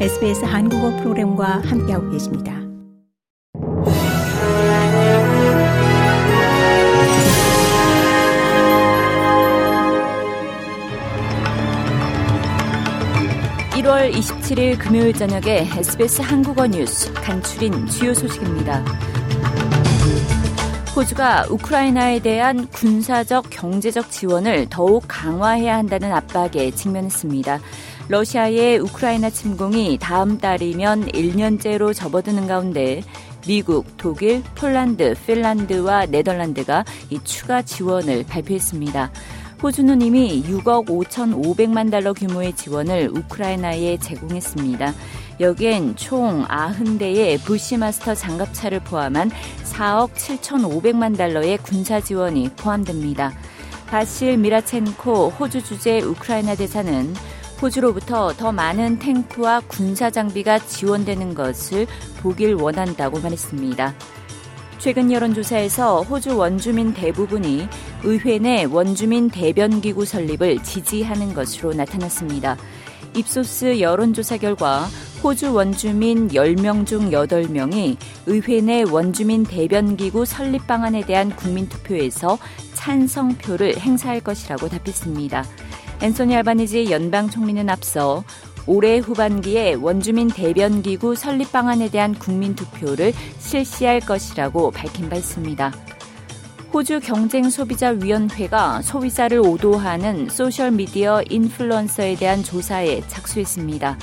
SBS 한국어 프로그램과 함께하고 계십니다. (1월 27일) 금요일 저녁에 SBS 한국어 뉴스 간추린 주요 소식입니다. 호주가 우크라이나에 대한 군사적 경제적 지원을 더욱 강화해야 한다는 압박에 직면했습니다. 러시아의 우크라이나 침공이 다음 달이면 1년째로 접어드는 가운데 미국, 독일, 폴란드, 핀란드와 네덜란드가 이 추가 지원을 발표했습니다. 호주는 이미 6억 5,500만 달러 규모의 지원을 우크라이나에 제공했습니다. 여기엔 총 90대의 부시마스터 장갑차를 포함한 4억 7,500만 달러의 군사 지원이 포함됩니다. 바실 미라첸코 호주 주재 우크라이나 대사는 호주로부터 더 많은 탱크와 군사 장비가 지원되는 것을 보길 원한다고 말했습니다. 최근 여론조사에서 호주 원주민 대부분이 의회 내 원주민 대변기구 설립을 지지하는 것으로 나타났습니다. 입소스 여론조사 결과 호주 원주민 10명 중 8명이 의회 내 원주민 대변기구 설립 방안에 대한 국민투표에서 찬성표를 행사할 것이라고 답했습니다. 앤소니 알바니지 연방 총리는 앞서 올해 후반기에 원주민 대변기구 설립 방안에 대한 국민 투표를 실시할 것이라고 밝힌 바 있습니다. 호주 경쟁소비자위원회가 소비자를 오도하는 소셜미디어 인플루언서에 대한 조사에 착수했습니다.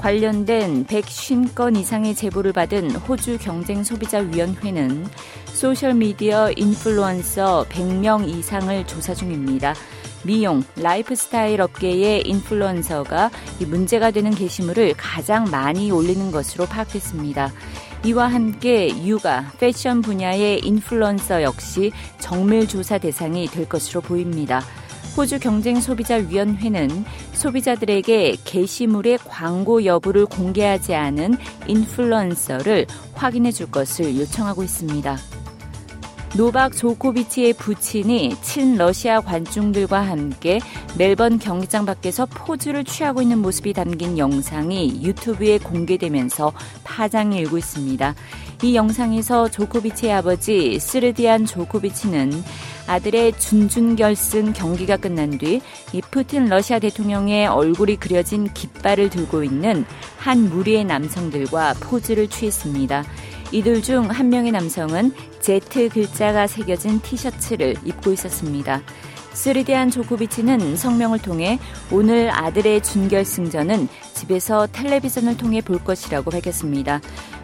관련된 150건 이상의 제보를 받은 호주 경쟁소비자위원회는 소셜미디어 인플루언서 100명 이상을 조사 중입니다. 미용, 라이프스타일 업계의 인플루언서가 문제가 되는 게시물을 가장 많이 올리는 것으로 파악됐습니다. 이와 함께 육아, 패션 분야의 인플루언서 역시 정밀 조사 대상이 될 것으로 보입니다. 호주 경쟁 소비자 위원회는 소비자들에게 게시물의 광고 여부를 공개하지 않은 인플루언서를 확인해 줄 것을 요청하고 있습니다. 노박 조코비치의 부친이 친러시아 관중들과 함께 멜번 경기장 밖에서 포즈를 취하고 있는 모습이 담긴 영상이 유튜브에 공개되면서 파장이 일고 있습니다. 이 영상에서 조코비치의 아버지 스르디안 조코비치는 아들의 준준결승 경기가 끝난 뒤 이 푸틴 러시아 대통령의 얼굴이 그려진 깃발을 들고 있는 한 무리의 남성들과 포즈를 취했습니다. 이들 중 한 명의 남성은 Z 글자가 새겨진 티셔츠를 입고 있었습니다. 스리디안 조코비치는 성명을 통해 오늘 아들의 준결승전은 집에서 텔레비전을 통해 볼 것이라고 밝혔습니다.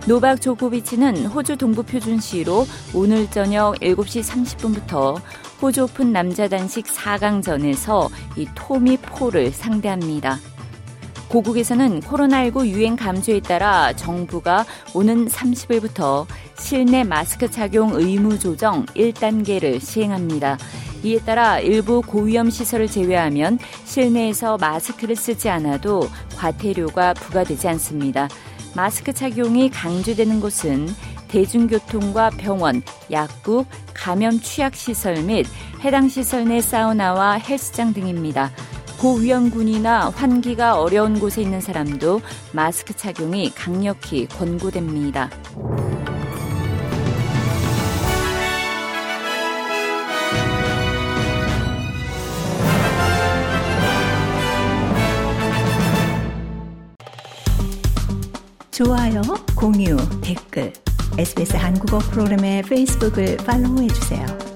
노박 조코비치는 호주 동부 표준시로 오늘 저녁 7시 30분부터 호주 오픈 남자 단식 4강전에서 이 토미 포를 상대합니다. 고국에서는 코로나19 유행 감소에 따라 정부가 오는 30일부터 실내 마스크 착용 의무 조정 1단계를 시행합니다. 이에 따라 일부 고위험 시설을 제외하면 실내에서 마스크를 쓰지 않아도 과태료가 부과되지 않습니다. 마스크 착용이 강조되는 곳은 대중교통과 병원, 약국, 감염 취약 시설 및 해당 시설 내 사우나와 헬스장 등입니다. 고위험군이나 환기가 어려운 곳에 있는 사람도 마스크 착용이 강력히 권고됩니다. 좋아요, 공유, 댓글, SBS 한국어 프로그램의 페이스북을 팔로우해 주세요.